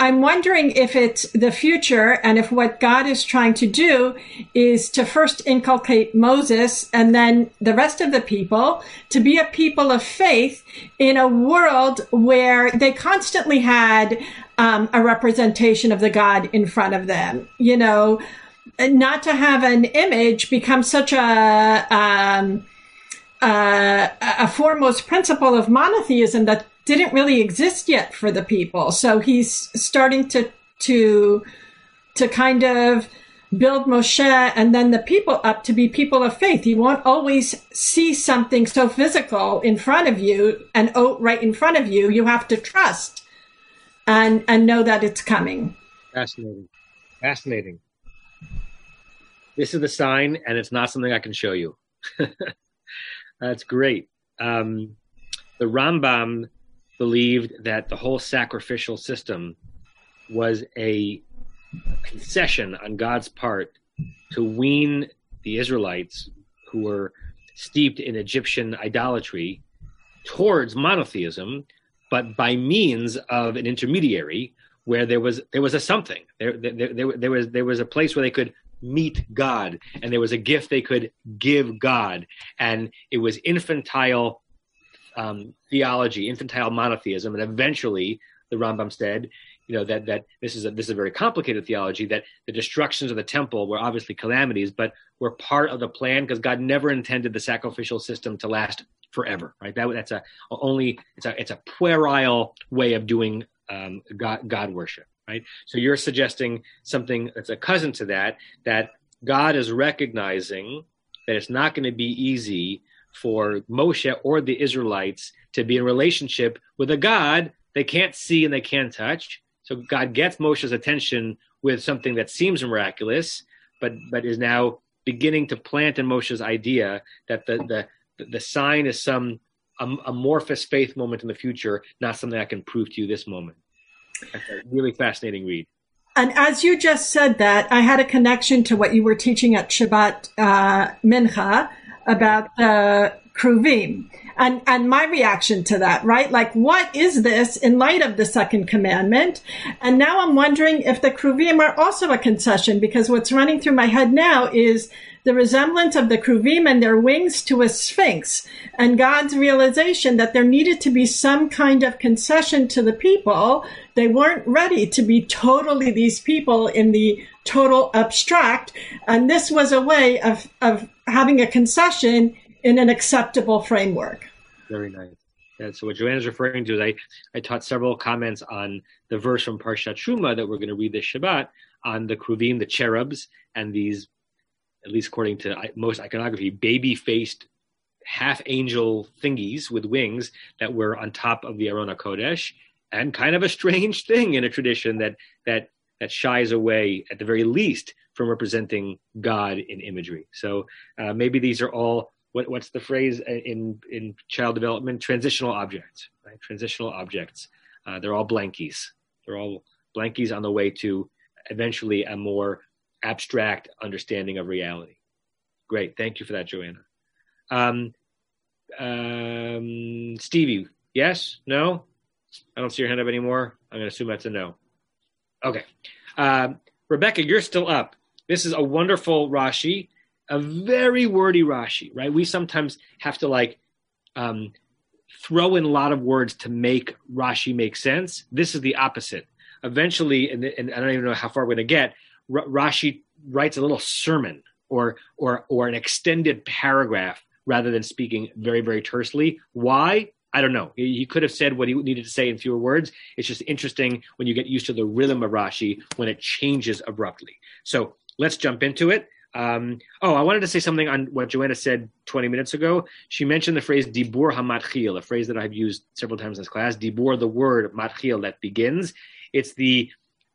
I'm wondering if it's the future and if what God is trying to do is to first inculcate Moses and then the rest of the people to be a people of faith in a world where they constantly had um, a representation of the God in front of them. You know, not to have an image become such a um, uh, a foremost principle of monotheism that didn't really exist yet for the people. So he's starting to to to kind of build Moshe and then the people up to be people of faith. You won't always see something so physical in front of you and oh, right in front of you. You have to trust and and know that it's coming. Fascinating, fascinating. This is the sign, and it's not something I can show you. That's great. Um, the Rambam believed that the whole sacrificial system was a concession on God's part to wean the Israelites who were steeped in Egyptian idolatry towards monotheism, but by means of an intermediary where there was there was a something. There there, there, there was there was a place where they could meet God and there was a gift they could give God. And it was infantile um, theology, infantile monotheism, and eventually the Rambam said, you know, that that this is a this is a very complicated theology. That the destructions of the temple were obviously calamities, but were part of the plan because God never intended the sacrificial system to last forever. Right? That that's a only it's a it's a puerile way of doing um, God, God worship. Right? So you're suggesting something that's a cousin to that. That God is recognizing that it's not going to be easy for Moshe or the Israelites to be in relationship with a God they can't see and they can't touch. So God gets Moshe's attention with something that seems miraculous, but but is now beginning to plant in Moshe's idea that the the the sign is some amorphous faith moment in the future, not something I can prove to you this moment. That's a really fascinating read. And as you just said that, I had a connection to what you were teaching at Shabbat uh, Mincha about the Kruvim. And, and my reaction to that, right? Like, what is this in light of the second commandment? And now I'm wondering if the Kruvim are also a concession because what's running through my head now is the resemblance of the Kruvim and their wings to a sphinx and God's realization that there needed to be some kind of concession to the people. They weren't ready to be totally these people in the total abstract. And this was a way of, of having a concession in an acceptable framework. Very nice. Yeah, so what Joanna's referring to is I, I taught several comments on the verse from Parshat Truma that we're going to read this Shabbat on the Kruvim, the cherubs, and these, at least according to most iconography, baby-faced half angel thingies with wings that were on top of the Aron Hakodesh, and kind of a strange thing in a tradition that that that shies away at the very least from representing God in imagery. So uh, maybe these are all what, what's the phrase in in child development? Transitional objects, right? Transitional objects. Uh, they're all blankies. They're all blankies on the way to eventually a more abstract understanding of reality. Great, thank you for that, Joanna. Um, um, Stevie, yes, no? I don't see your hand up anymore. I'm going to assume that's a no. Okay. Um, Rebecca, you're still up. This is a wonderful Rashi a very wordy Rashi, right? We sometimes have to like um, throw in a lot of words to make Rashi make sense. This is the opposite. Eventually, and, and I don't even know how far we're going to get. R- Rashi writes a little sermon or or or an extended paragraph rather than speaking very very tersely. Why? I don't know. He could have said what he needed to say in fewer words. It's just interesting when you get used to the rhythm of Rashi when it changes abruptly. So let's jump into it. Um, oh, I wanted to say something on what Joanna said 20 minutes ago. She mentioned the phrase dibur hamatchil, a phrase that I've used several times in this class. Dibur, the word matchil that begins. It's the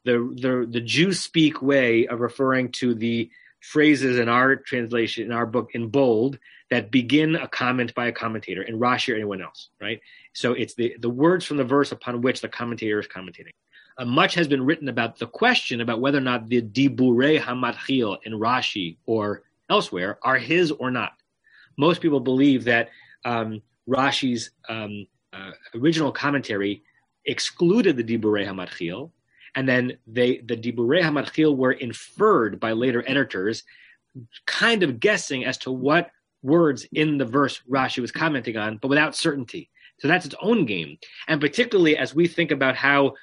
the the the Jew speak way of referring to the phrases in our translation in our book in bold that begin a comment by a commentator in Rashi or anyone else, right? So it's the the words from the verse upon which the commentator is commentating uh, much has been written about the question about whether or not the Diburei Hamatchil in Rashi or elsewhere are his or not. Most people believe that um, Rashi's um, uh, original commentary excluded the Diburei Hamatchil, and then they the Diburei Hamatchil were inferred by later editors, kind of guessing as to what words in the verse Rashi was commenting on, but without certainty. So that's its own game. And particularly as we think about how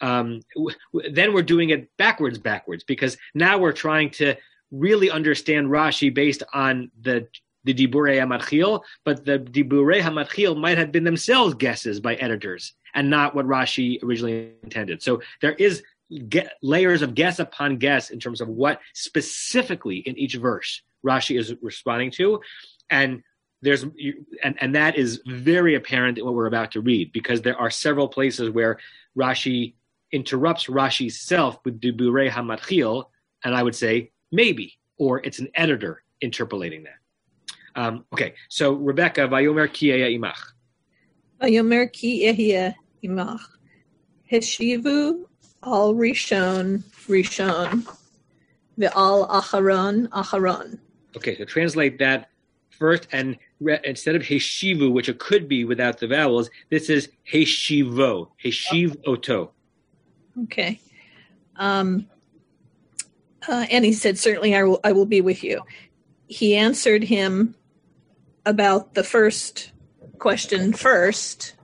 um, w- then we're doing it backwards, backwards, because now we're trying to really understand Rashi based on the the Diburei Hamatchil, but the Diburei Hamatchil might have been themselves guesses by editors and not what Rashi originally intended. So there is layers of guess upon guess in terms of what specifically in each verse Rashi is responding to, and there's and and that is very apparent in what we're about to read because there are several places where Rashi interrupts Rashi's self with Diburei Hamatchil, and I would say maybe, or it's an editor interpolating that. Um, okay, so Rebecca, Vayomer Kiyeya Imach. Vayomer Kiyeya Imach. Heshivu al Rishon Rishon. Ve'al Acharon Acharon. Okay, so translate that first, and re- instead of Heshivu, which it could be without the vowels, this is Heshivo, Heshiv Oto. Okay. Um, uh, and he said, Certainly I will, I will be with you. He answered him about the first question first,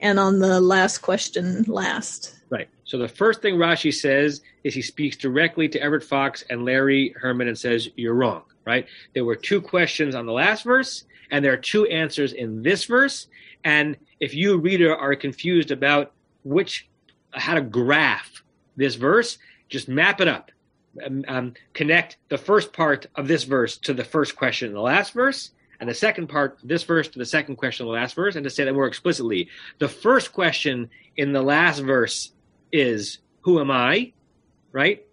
and on the last question last. Right. So the first thing Rashi says is he speaks directly to Everett Fox and Larry Herman and says, You're wrong, right? There were two questions on the last verse, and there are two answers in this verse. And if you, reader, are confused about which, how to graph this verse, just map it up. Um, um, connect the first part of this verse to the first question in the last verse, and the second part this verse to the second question in the last verse, and to say that more explicitly, the first question in the last verse is, Who am I? Right?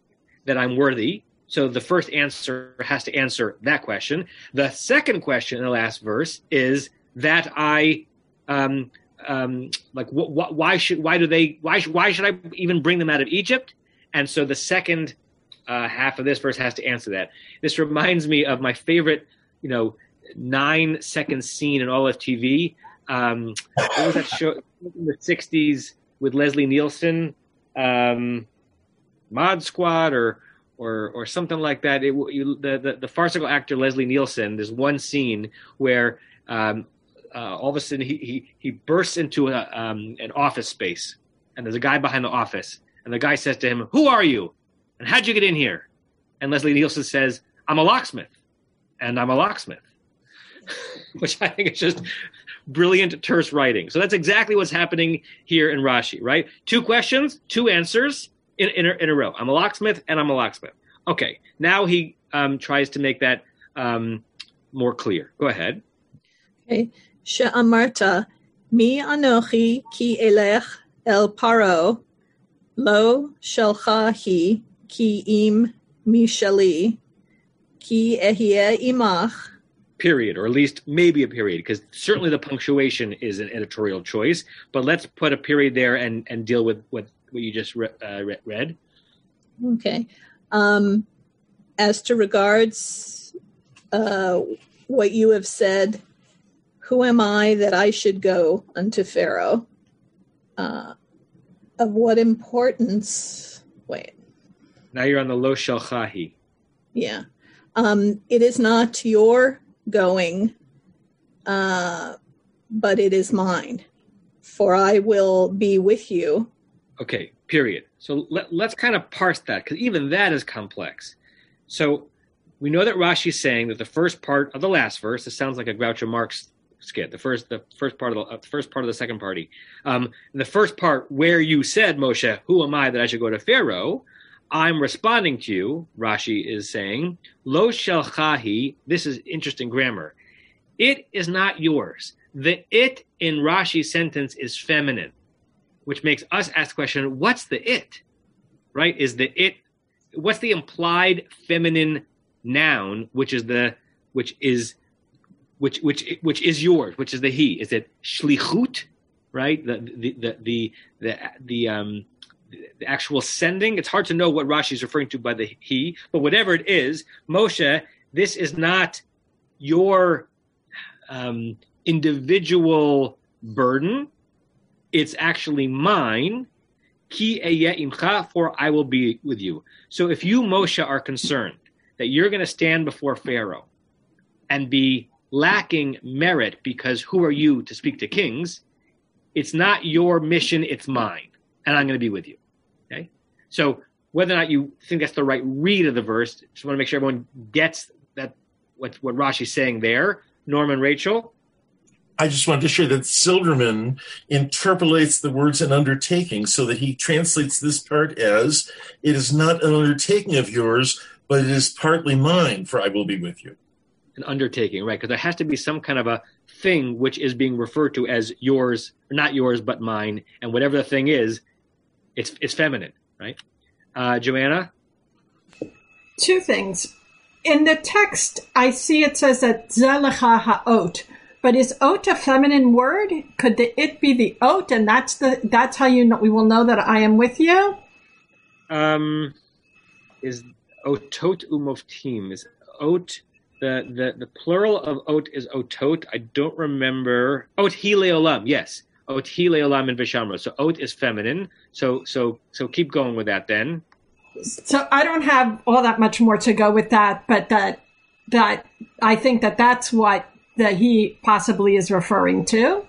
That I'm worthy. So the first answer has to answer that question. The second question in the last verse is that I, um, um, like, wh- wh- why should, why do they, why, sh- why should I even bring them out of Egypt? And so the second uh, half of this verse has to answer that. This reminds me of my favorite, you know, nine second scene in all of TV. Um, what was that show in the '60s with Leslie Nielsen, um, Mod Squad, or or or something like that? It, you, the, the the farcical actor Leslie Nielsen. There's one scene where um, uh, all of a sudden he he, he bursts into a, um, an office space, and there's a guy behind the office, and the guy says to him, "Who are you?" And how'd you get in here? And Leslie Nielsen says, I'm a locksmith. And I'm a locksmith. Which I think is just brilliant, terse writing. So that's exactly what's happening here in Rashi, right? Two questions, two answers in, in, a, in a row. I'm a locksmith and I'm a locksmith. Okay, now he um, tries to make that um, more clear. Go ahead. Okay. She'amarta, mi anochi ki elech el paro, lo shelcha hi ki im mishali, ki ehie imach. Period, or at least maybe a period, because certainly the punctuation is an editorial choice. But let's put a period there and, and deal with what, what you just re- uh, read. Okay. Um, as to regards uh, what you have said, who am I that I should go unto Pharaoh? Uh, of what importance? Wait. Now you're on the Lo Shalchahi. Yeah. Um, it is not your going, uh, but it is mine. For I will be with you. Okay, period. So let, let's kind of parse that because even that is complex. So we know that Rashi is saying that the first part of the last verse, this sounds like a Groucho Marx skit. The first, the first part of the uh, first part of the second party. Um, the first part where you said, Moshe, "Who am I that I should go to Pharaoh?" I'm responding to you. Rashi is saying, "Lo shelchahi." This is interesting grammar. It is not yours. The it in Rashi's sentence is feminine, which makes us ask the question: What's the it? Right? Is the it? What's the implied feminine noun, which is the which is which which which is yours, which is the he. Is it shlichut, right? The the the the the, the um the actual sending. It's hard to know what Rashi is referring to by the he, but whatever it is, Moshe, this is not your um, individual burden. It's actually mine. ki imcha, for I will be with you. So if you, Moshe, are concerned that you're going to stand before Pharaoh and be lacking merit because who are you to speak to kings? It's not your mission, it's mine, and I'm going to be with you. Okay? So whether or not you think that's the right read of the verse, just want to make sure everyone gets that what what Rashi's saying there. Norm and, Rachel. I just wanted to share that Silverman interpolates the words an undertaking so that he translates this part as it is not an undertaking of yours, but it is partly mine, for I will be with you. An undertaking, right? Because there has to be some kind of a thing which is being referred to as yours, not yours, but mine, and whatever the thing is, it's it's feminine, right? Uh, Joanna. Two things. In the text, I see it says that zelecha ha'ot, but is ot a feminine word? Could the it be the ot, and that's the that's how you know we will know that I am with you? Um, is otot umoftim? Is ot the the the plural of ot is otot? I don't remember. Ot hileolam, yes. Ot hileolam in Vishamra. So ot is feminine. So so so keep going with that then. So I don't have all that much more to go with that, but that that I think that that's what that he possibly is referring to.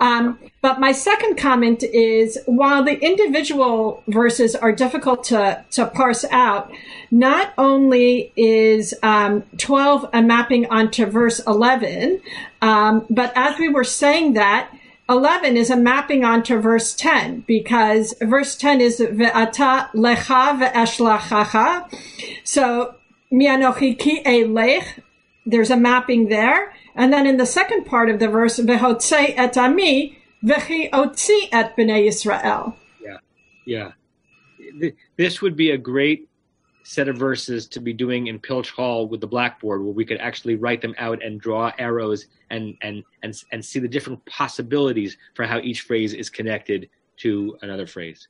Um, but my second comment is while the individual verses are difficult to, to parse out, not only is um, 12 a mapping onto verse 11, um, but as we were saying that, 11 is a mapping onto verse 10 because verse 10 is ve'ata lecha ve'eshlachacha. So mianochi ki elech, there's a mapping there. And then in the second part of the verse, ve'hotzei et ami ve'chi otzi et b'nei Yisrael. Yeah, yeah. This would be a great set of verses to be doing in Pilch Hall with the blackboard, where we could actually write them out and draw arrows and and and and see the different possibilities for how each phrase is connected to another phrase.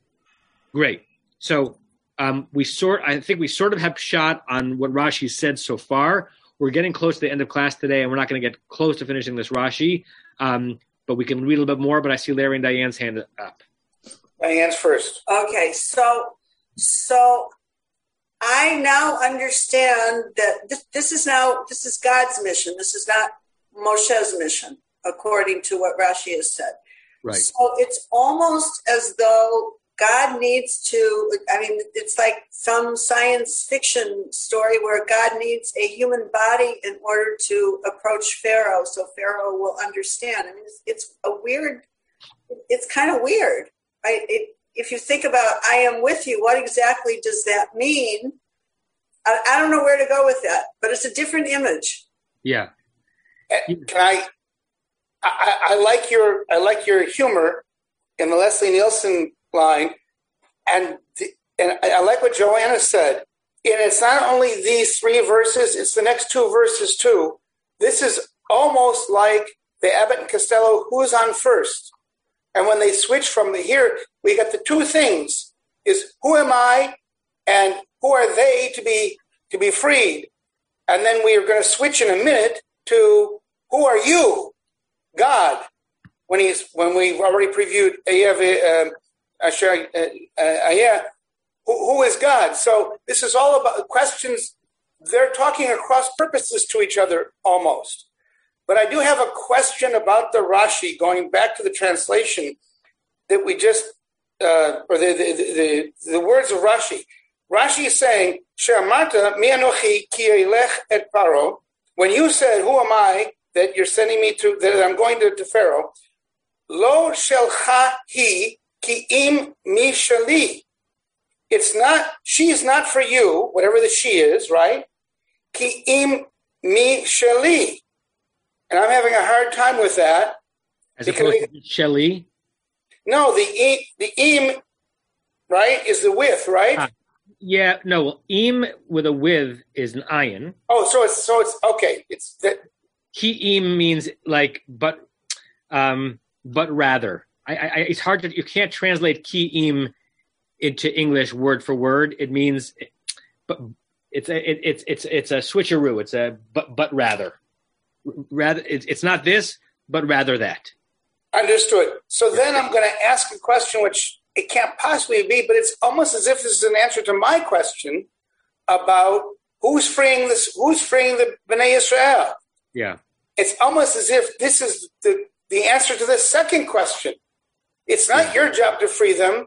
Great. So um, we sort. I think we sort of have shot on what Rashi said so far. We're getting close to the end of class today, and we're not going to get close to finishing this Rashi. Um, but we can read a little bit more. But I see Larry and Diane's hand up. Diane's first. Okay, so so I now understand that this, this is now this is God's mission. This is not Moshe's mission, according to what Rashi has said. Right. So it's almost as though God needs to. I mean, it's like some science fiction story where God needs a human body in order to approach Pharaoh, so Pharaoh will understand. I mean, it's, it's a weird. It's kind of weird. I, it, if you think about I am with you, what exactly does that mean? I, I, don't know where to go with that, but it's a different image. Yeah. Eh, can I, I, I like your I like your humor in the Leslie Nielsen line, and the, and I like what Joanna said. And it's not only these three verses; it's the next two verses too. This is almost like the Abbott and Costello. Who's on first? And when they switch from the here, we got the two things: is who am I, and who are they to be to be freed? And then we are going to switch in a minute to who are you, God? When he's when we've already previewed um, Asher Ayah, who is God? So this is all about questions. They're talking across purposes to each other almost. But I do have a question about the Rashi, going back to the translation that we just, uh, or the, the, the, the, words of Rashi. Rashi is saying, She'amarta mi'anochi ki elech et paro. When you said, who am I that you're sending me to, that I'm going to, to Pharaoh, lo shelcha hi ki im mi shali. It's not, she is not for you, whatever the she is, right? Ki im mi shali. And I'm having a hard time with that. As opposed to Shelley? No, the the im, right, is the with, right? Ah, yeah, no, im with a with is an ayin. Oh, so it's so it's okay. It's that he im means like but um but rather. I, I it's hard to you can't translate ki im into English word for word. It means but it's a it, it's it's it's a switcheroo. It's a but but rather rather it's, it's not this, but rather that. Understood. So then I'm going to ask a question which it can't possibly be, but it's almost as if this is an answer to my question about who's freeing this, who's freeing the Bnei Israel. Yeah. It's almost as if this is the, the answer to the second question. It's not your job to free them.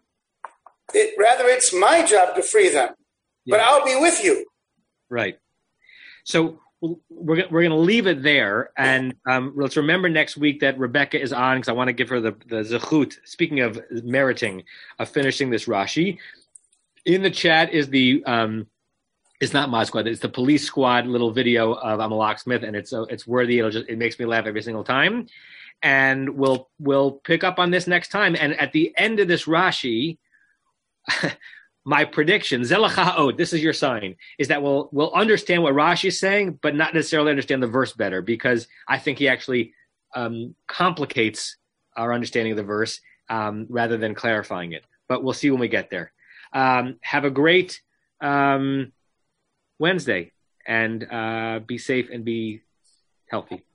It, rather, it's my job to free them. But I'll be with you. Right. So we're we're going to leave it there, and um, let's remember next week that Rebecca is on because I want to give her the the zechut. Speaking of meriting of finishing this Rashi, in the chat is the um, it's not Mod Squad, it's the Police Squad little video of I'm a locksmith, and it's uh, it's worthy. It'll just it makes me laugh every single time, and we'll we'll pick up on this next time. And at the end of this Rashi, my prediction, Zelacha'od, this is your sign, is that we'll we'll understand what Rashi is saying, but not necessarily understand the verse better, because I think he actually um, complicates our understanding of the verse um, rather than clarifying it. But we'll see when we get there. Um, have a great um, Wednesday, and uh, be safe and be healthy.